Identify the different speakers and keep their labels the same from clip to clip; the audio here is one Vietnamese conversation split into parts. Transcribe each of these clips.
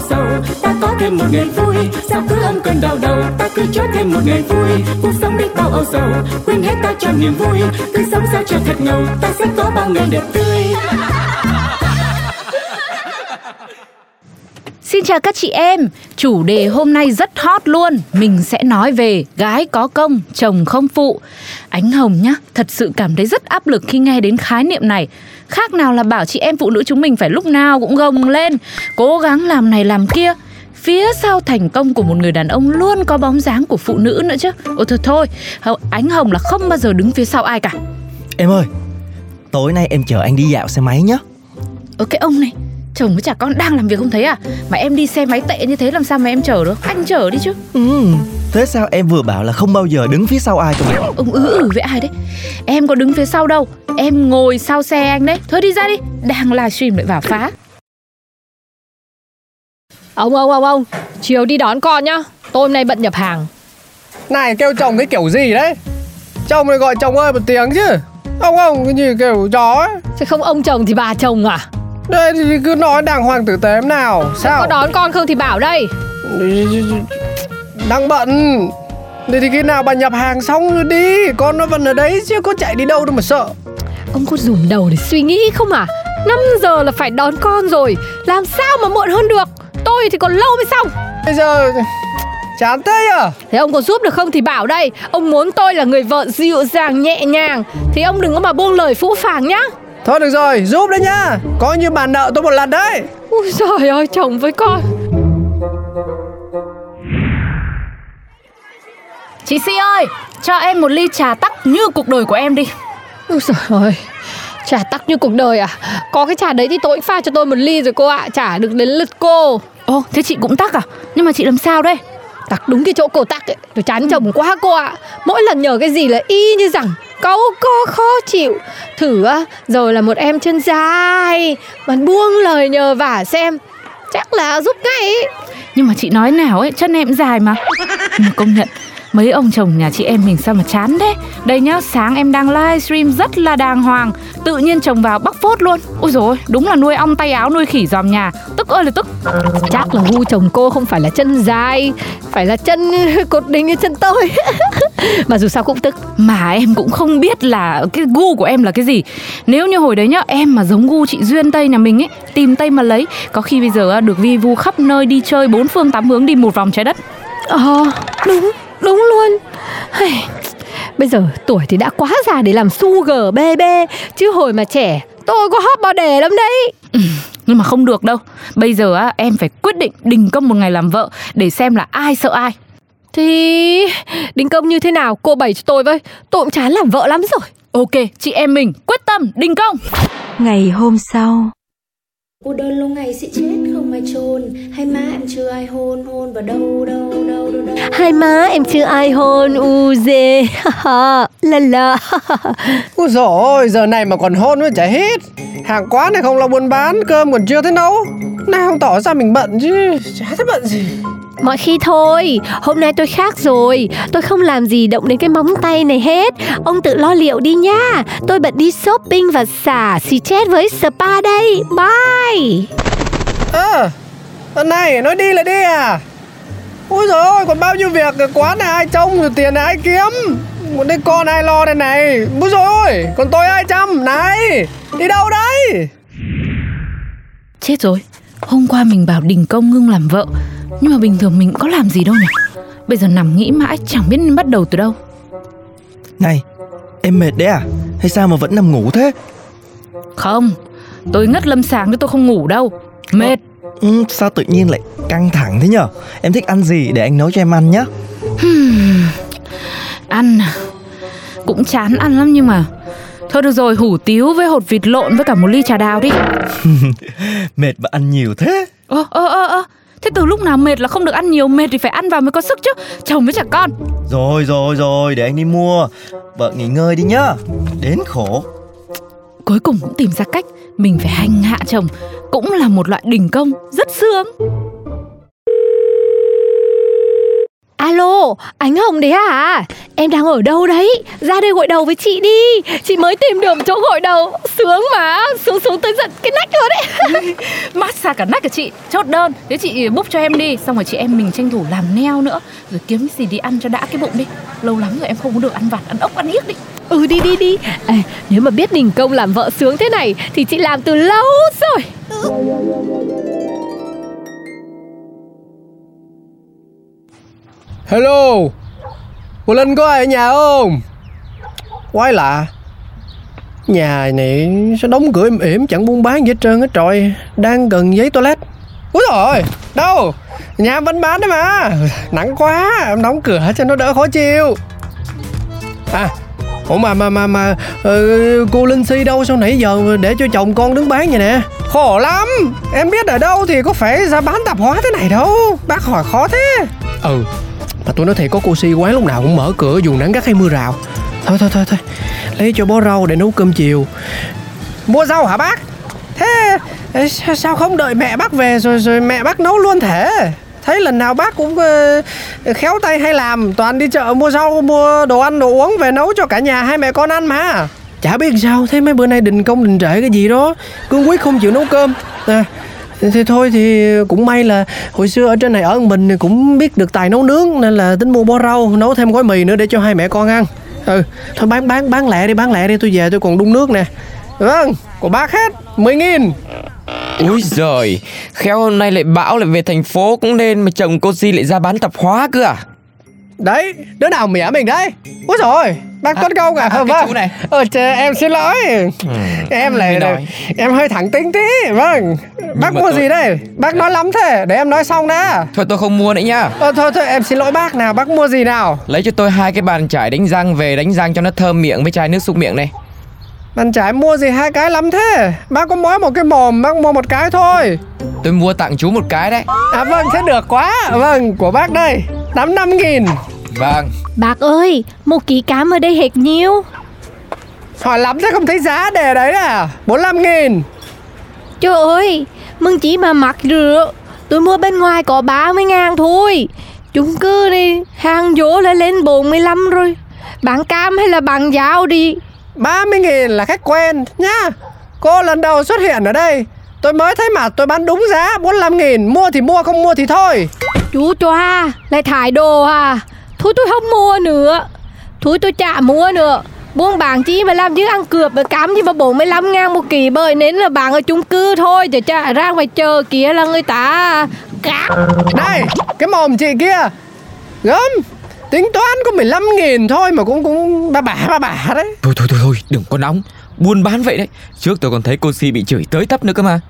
Speaker 1: sầu ta có thêm một ngày vui. Sao cứ âm cơn đau đầu? Ta cứ cho thêm một ngày vui. Cuộc sống biết bao âu sầu. Quên hết ta cho niềm vui. Cứ sống sao cho thật ngầu. Ta sẽ có bao ngày đẹp tươi.
Speaker 2: Xin chào các chị em, chủ đề hôm nay rất hot luôn. Mình sẽ nói về gái có công, chồng không phụ. Ánh Hồng nhá, thật sự cảm thấy rất áp lực khi nghe đến khái niệm này. Khác nào là bảo chị em phụ nữ chúng mình phải lúc nào cũng gồng lên Cố gắng làm này làm kia. Phía sau thành công của một người đàn ông luôn có bóng dáng của phụ nữ nữa chứ. Ôi thôi thôi, Ánh Hồng là không bao giờ đứng phía sau ai cả.
Speaker 3: Em ơi, tối nay em chở anh đi dạo xe máy nhé.
Speaker 2: Ơ cái ông này Chồng với chả con đang làm việc không thấy à? Mà em đi xe máy tệ như thế làm sao mà em chở được? Anh chở đi chứ.
Speaker 3: Ừ, thế sao em vừa bảo là không bao giờ đứng phía sau ai cơ mà?
Speaker 2: Ông ứ ử với ai đấy? Em có đứng phía sau đâu. Em ngồi sau xe anh đấy. Thôi đi ra đi. Đang livestream lại vào phá.
Speaker 4: Ông ông ông ông Chiều đi đón con nhá. Tôi hôm nay bận nhập hàng.
Speaker 5: Này kêu chồng cái kiểu gì đấy? Chồng này gọi chồng ơi một tiếng chứ. Ông ông cái gì kiểu chó ấy?
Speaker 4: Chứ không ông chồng thì bà chồng à
Speaker 5: Đây thì cứ nói đàng hoàng tử tế nào. Sao?
Speaker 4: Có đón con không thì bảo đây.
Speaker 5: Đang bận. Thế thì khi nào bà nhập hàng xong rồi đi. Con nó vẫn ở đấy chứ có chạy đi đâu đâu mà sợ.
Speaker 4: Ông có dùng đầu để suy nghĩ không à? 5 giờ là phải đón con rồi. Làm sao mà muộn hơn được? Tôi thì còn lâu mới xong.
Speaker 5: Bây giờ chán thế à
Speaker 4: Thế ông có giúp được không thì bảo đây. Ông muốn tôi là người vợ dịu dàng nhẹ nhàng. Thì ông đừng có mà buông lời phũ phàng nhá
Speaker 5: Thôi được rồi giúp đấy nhá. Coi như bà nợ tôi một lần đấy.
Speaker 4: Ui trời ơi chồng với con.
Speaker 2: Chị Si ơi Cho em một ly trà tắc như cuộc đời của em đi.
Speaker 4: Ui trời ơi Trà tắc như cuộc đời à? Có cái trà đấy thì tôi cũng pha cho tôi một ly rồi cô ạ. Chả được đến lượt cô.
Speaker 2: Ồ thế chị cũng tắc à? Nhưng mà chị làm sao đây?
Speaker 4: Tắc đúng cái chỗ cổ tắc ấy. Tôi chán chồng quá cô ạ. Mỗi lần nhờ cái gì là y như rằng Câu co khó chịu. Thử Rồi là một em chân dài. Mà buông lời nhờ vả xem. Chắc là giúp ngay. Ấy.
Speaker 2: Nhưng mà chị nói nào ấy, Chân em dài mà. Nhưng công nhận, Mấy ông chồng nhà chị em mình sao mà chán thế? Đây nhá, sáng em đang livestream rất là đàng hoàng. Tự nhiên chồng vào bóc phốt luôn. Ôi rồi đúng là nuôi ong tay áo, nuôi khỉ dòm nhà. Tức ơi là tức.
Speaker 4: Chắc là gu chồng cô không phải là chân dài, Phải là chân cột đình như chân tôi. Mà dù sao cũng tức
Speaker 2: Mà em cũng không biết là cái gu của em là cái gì. Nếu như hồi đấy nhá Em mà giống gu chị Duyên Tây nhà mình ấy Tìm Tây mà lấy Có khi bây giờ á, được vi vu khắp nơi đi chơi bốn phương tám hướng đi một vòng trái đất.
Speaker 4: Ờ đúng đúng luôn. Bây giờ tuổi thì đã quá già để làm sugar baby Chứ hồi mà trẻ tôi có hot body lắm đấy.
Speaker 2: Ừ, nhưng mà không được đâu. Bây giờ á, em phải quyết định đình công một ngày làm vợ Để xem là ai sợ ai
Speaker 4: Thì đình công như thế nào? Cô bày cho tôi với. Tôi cũng chán làm vợ lắm rồi.
Speaker 2: Ok, chị em mình quyết tâm đình công.
Speaker 6: Ngày hôm sau.
Speaker 7: Cô đơn lâu ngày sẽ chết không ai chôn. Hay má em chưa ai hôn hôn vào đâu đâu đâu đâu đâu.
Speaker 4: Hai má em chưa ai hôn u dê. La la.
Speaker 5: Ôi dồi ôi giờ này mà còn hôn với chả hết. Hàng quán này không lo buôn bán Cơm còn chưa thấy nấu. Nào không tỏ ra mình bận chứ. Chả thấy bận gì
Speaker 4: Mọi khi thôi, hôm nay tôi khác rồi. Tôi không làm gì động đến cái móng tay này hết. Ông tự lo liệu đi nha. Tôi bận đi shopping và xả xì chết với spa đây. Bye.
Speaker 5: Ơ à, này nói đi là đi à? Ôi dồi ôi còn bao nhiêu việc Quán này ai trông rồi tiền này ai kiếm? Một đứa con ai lo đây này? Ôi dồi ôi còn tôi ai chăm Này đi đâu đấy?
Speaker 2: Chết rồi. Hôm qua mình bảo đình công ngưng làm vợ Nhưng mà bình thường mình có làm gì đâu nhỉ Bây giờ nằm nghĩ mãi chẳng biết nên bắt đầu từ đâu
Speaker 3: Này, em mệt đấy à? Hay sao mà vẫn nằm ngủ thế?
Speaker 2: Không Tôi ngất lâm sàng chứ tôi không ngủ đâu Mệt
Speaker 3: Ừ, sao tự nhiên lại căng thẳng thế nhở? Em thích ăn gì để anh nấu cho em ăn nhá
Speaker 2: Ăn à Cũng chán ăn lắm nhưng mà Thôi được rồi, hủ tiếu với hột vịt lộn với cả một ly trà đào đi.
Speaker 3: Mệt mà ăn nhiều thế
Speaker 2: Ơ ơ ơ ơ. Thế từ lúc nào mệt là không được ăn nhiều, mệt thì phải ăn vào mới có sức chứ. Chồng với trẻ con.
Speaker 3: Rồi rồi rồi để anh đi mua Vợ nghỉ ngơi đi nhá Đến khổ
Speaker 2: Cuối cùng cũng tìm ra cách mình phải hành hạ chồng, cũng là một loại đình công rất sướng.
Speaker 4: Alo, ánh Hồng đấy à? Em đang ở đâu đấy? Ra đây gội đầu với chị đi Chị mới tìm được chỗ gội đầu Sướng mà, sướng sướng tới giận cái nách luôn đấy
Speaker 2: Massage cả nách của chị, chốt đơn. Thế chị book cho em đi, xong rồi chị em mình tranh thủ làm neo nữa, rồi kiếm cái gì đi ăn cho đã cái bụng đi. Lâu lắm rồi em không có được ăn vặt, ăn ốc, ăn yếc đi.
Speaker 4: Ừ đi đi đi à, Nếu mà biết đình công làm vợ sướng thế này Thì chị làm từ lâu rồi
Speaker 5: Hello. Cô Linh có ai ở nhà không? Quái lạ. Nhà này sao đóng cửa im ỉm Chẳng buôn bán gì hết trơn á trọi. Đang cần giấy toilet. Úi rồi Đâu? Nhà vẫn bán đấy mà. Nặng quá Em đóng cửa cho nó đỡ khó chịu. À Ủa mà mà mà mà ừ, cô Linh Si đâu? Sao nãy giờ để cho chồng con đứng bán vậy nè? Khổ lắm. Em biết ở đâu thì có phải ra bán tạp hóa thế này đâu. Bác hỏi khó thế. Ừ mà tôi nói thiệt có cô si quán lúc nào cũng mở cửa dù nắng gắt hay mưa rào. Thôi thôi thôi thôi. Lấy cho bó rau để nấu cơm chiều. Mua rau hả bác? Thế sao- không đợi mẹ bác về rồi rồi mẹ bác nấu luôn thế? Thấy lần nào bác cũng ờ, khéo tay hay làm Toàn đi chợ mua rau mua đồ ăn đồ uống về nấu cho cả nhà hai mẹ con ăn mà. Chả biết sao thế mấy bữa nay đình công đình trễ cái gì đó Cương quyết không chịu nấu cơm. À, thì thôi thì cũng may là hồi xưa ở trên này ở mình thì cũng biết được tài nấu nướng nên là tính mua bó rau nấu thêm gói mì nữa để cho hai mẹ con ăn. Ừ thôi bán bán bán lẹ đi bán lẹ đi tôi về tôi còn đun nước nè. Vâng của bác hết 10 nghìn.
Speaker 8: Úi giời, khéo hôm nay lại bão lại về thành phố cũng nên mà chồng cô di lại ra bán tạp hóa cơ à?
Speaker 5: Đấy đứa nào mỉa mình đấy. Úi rồi bác tuấn công à,
Speaker 8: à,
Speaker 5: vâng.
Speaker 8: chú này.
Speaker 5: ờ trời, em xin lỗi. Em lại
Speaker 8: nói.
Speaker 5: em hơi thẳng tính tí. Vâng. Bác
Speaker 8: mà
Speaker 5: mua
Speaker 8: tôi-
Speaker 5: gì đây? Bác nói lắm thế để em nói xong đã.
Speaker 8: Thôi tôi không mua nữa nhá.
Speaker 5: ờ thôi thôi em xin lỗi bác nào bác mua gì nào?
Speaker 8: Lấy cho tôi hai cái bàn chải đánh răng về đánh răng cho nó thơm miệng với chai nước súc miệng này.
Speaker 5: Bạn trái mua gì hai cái lắm thế? Bác có mỗi một cái mồm Bác mua một cái thôi.
Speaker 8: Tôi mua tặng chú một cái đấy.
Speaker 5: À vâng thế được quá. Vâng của bác đây 85 nghìn.
Speaker 8: Vâng,
Speaker 4: Bác ơi, một ký cám ở đây hệt nhiêu?
Speaker 5: Hỏi lắm thế không thấy giá đề đấy à? 45 nghìn.
Speaker 4: Trời ơi, mừng chỉ mà mặc được Tôi mua bên ngoài có 30 ngàn thôi. Chung cư đi, hàng vô là lên 45 rồi. Bán cam hay là bán giáo đi?
Speaker 5: 30 nghìn là khách quen nhá. Cô lần đầu xuất hiện ở đây. Tôi mới thấy mặt tôi bán đúng giá 45 nghìn. Mua thì mua không mua thì thôi
Speaker 4: Chú choa, lại thải đồ à Thôi tôi không mua nữa. Thôi tôi chả mua nữa. Buôn bán chi mà làm chứ ăn cướp mà cám gì mà 45 ngàn một kỳ bơi Nên là bán ở chung cư thôi Chứ chả ra ngoài chờ kia là người ta. Cát
Speaker 5: Đây cái mồm chị kia. Gớm Tính toán có 15 nghìn thôi mà cũng cũng bà bả bà bả đấy.
Speaker 8: Thôi thôi thôi thôi, đừng có nóng. Buôn bán vậy đấy. Trước tôi còn thấy cô Si bị chửi tới tấp nữa cơ mà.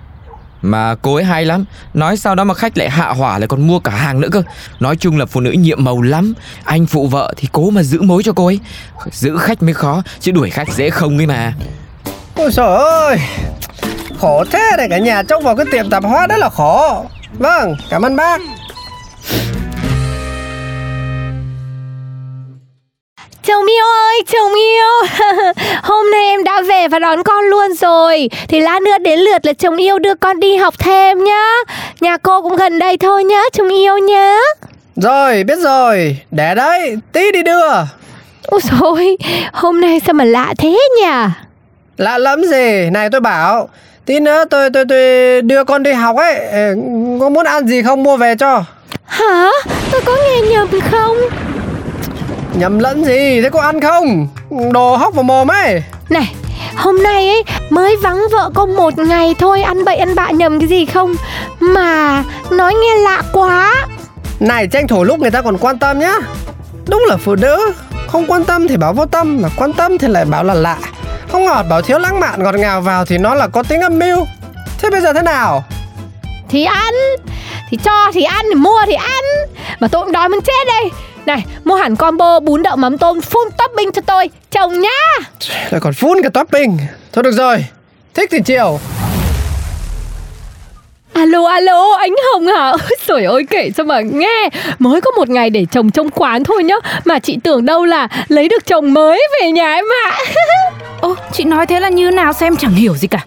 Speaker 8: Mà cô ấy hay lắm. Nói sau đó mà khách lại hạ hỏa lại còn mua cả hàng nữa cơ. Nói chung là phụ nữ nhiệm màu lắm. Anh phụ vợ thì cố mà giữ mối cho cô ấy. Giữ khách mới khó, Chứ đuổi khách dễ không ấy mà.
Speaker 5: Ôi trời ơi. Khổ thế này, cả nhà trông vào cái tiệm tạp hóa đó là khổ Vâng cảm ơn bác.
Speaker 4: Ơi, chồng yêu. Hôm nay em đã về và đón con luôn rồi. Thì lát nữa đến lượt là chồng yêu đưa con đi học thêm nhá. Nhà cô cũng gần đây thôi nhá, chồng yêu nhá.
Speaker 5: Rồi biết rồi. Để đấy tí đi đưa.
Speaker 4: Ôi rồi hôm nay sao mà lạ thế nhỉ?
Speaker 5: Lạ lắm gì? Này tôi bảo Tí nữa tôi tôi tôi đưa con đi học ấy. Có muốn ăn gì không? Mua về cho.
Speaker 4: Hả? Tôi có nghe nhầm không?
Speaker 5: Nhầm lẫn gì? Thế có ăn không? Đồ hóc vào mồm ấy.
Speaker 4: Này, hôm nay ấy mới vắng vợ có một ngày thôi Ăn bậy ăn bạ nhầm cái gì không? Mà nói nghe lạ quá.
Speaker 5: Này tranh thủ lúc người ta còn quan tâm nhá. Đúng là phụ nữ Không quan tâm thì bảo vô tâm Mà quan tâm thì lại bảo là lạ. Không ngọt bảo thiếu lãng mạn ngọt ngào vào Thì nó là có tính âm mưu. Thế bây giờ thế nào?
Speaker 4: Thì ăn Thì cho thì ăn, thì mua thì ăn. Mà tôi cũng đói muốn chết đây Này mua hẳn combo bún đậu mắm tôm full topping cho tôi. Chồng nhá.
Speaker 5: Lại còn phun cả topping. Thôi được rồi. Thích thì chiều
Speaker 4: Alo alo anh Hồng hả? Trời ơi kể cho mà nghe. Mới có một ngày để chồng trong quán thôi nhá. Mà chị tưởng đâu là lấy được chồng mới về nhà em ạ.
Speaker 2: Ô chị nói thế là như nào xem chẳng hiểu gì cả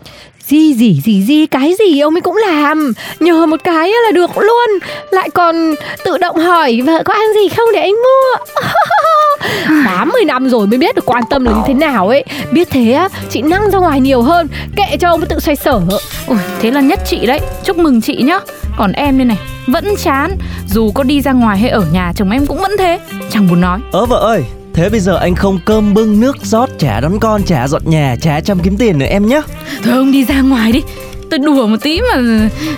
Speaker 4: Gì gì gì gì cái gì? Ông ấy cũng làm. Nhờ một cái là được luôn. Lại còn tự động hỏi vợ có ăn gì không để anh mua? 80 năm rồi mới biết được quan tâm là như thế nào ấy. Biết thế á chị năng ra ngoài nhiều hơn. Kệ cho ông ấy tự xoay sở.
Speaker 2: Ôi thế là nhất chị đấy. Chúc mừng chị nhá. Còn em đây này Vẫn chán. Dù có đi ra ngoài hay ở nhà chồng em cũng vẫn thế. Chẳng buồn nói.
Speaker 3: Ơ vợ ơi Thế bây giờ anh không cơm bưng nước rót Chả đón con, chả dọn nhà, chả chăm kiếm tiền nữa em nhé
Speaker 2: Thôi ông đi ra ngoài đi. Tôi đùa một tí mà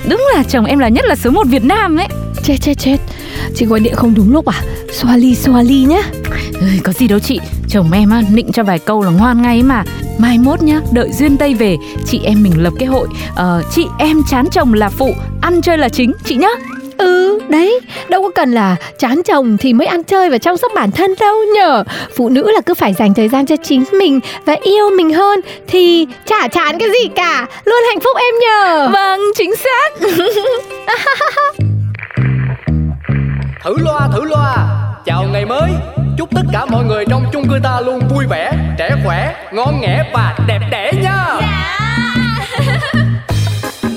Speaker 2: Đúng là chồng em là nhất là số một Việt Nam ấy.
Speaker 4: Chết chết chết. Chị gọi điện không đúng lúc à? Xoa ly xoa ly nhá.
Speaker 2: Ơi, có gì đâu chị. Chồng em á, nịnh cho vài câu là ngoan ngay mà. Mai mốt nhá, đợi duyên Tây về Chị em mình lập cái hội. Ờ, Chị em chán chồng là phụ Ăn chơi là chính, chị nhá
Speaker 4: Ừ, đấy, đâu có cần là chán chồng thì mới ăn chơi và chăm sóc bản thân đâu nhở Phụ nữ là cứ phải dành thời gian cho chính mình và yêu mình hơn Thì chả chán cái gì cả, luôn hạnh phúc em nhờ.
Speaker 2: Vâng, chính xác.
Speaker 9: Thử loa thử loa. Chào ngày mới. Chúc tất cả mọi người trong chung cư ta luôn vui vẻ Trẻ khỏe, ngon nghẻ và đẹp đẽ nha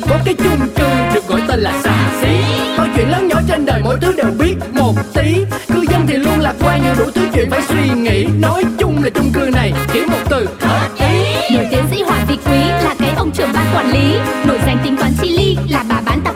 Speaker 9: có cái chung cư được gọi tên là xà xí. Mọi chuyện lớn nhỏ trên đời mỗi thứ đều biết một tí. Cư dân thì luôn lạc quan nhiều đủ thứ chuyện phải suy nghĩ. Nói chung là chung cư này chỉ một từ hợp ý.
Speaker 10: Nổi tiến sĩ Hoàng Vị Quý là cái ông trưởng ban quản lý. Nổi danh tính toán chi ly là bà bán tạp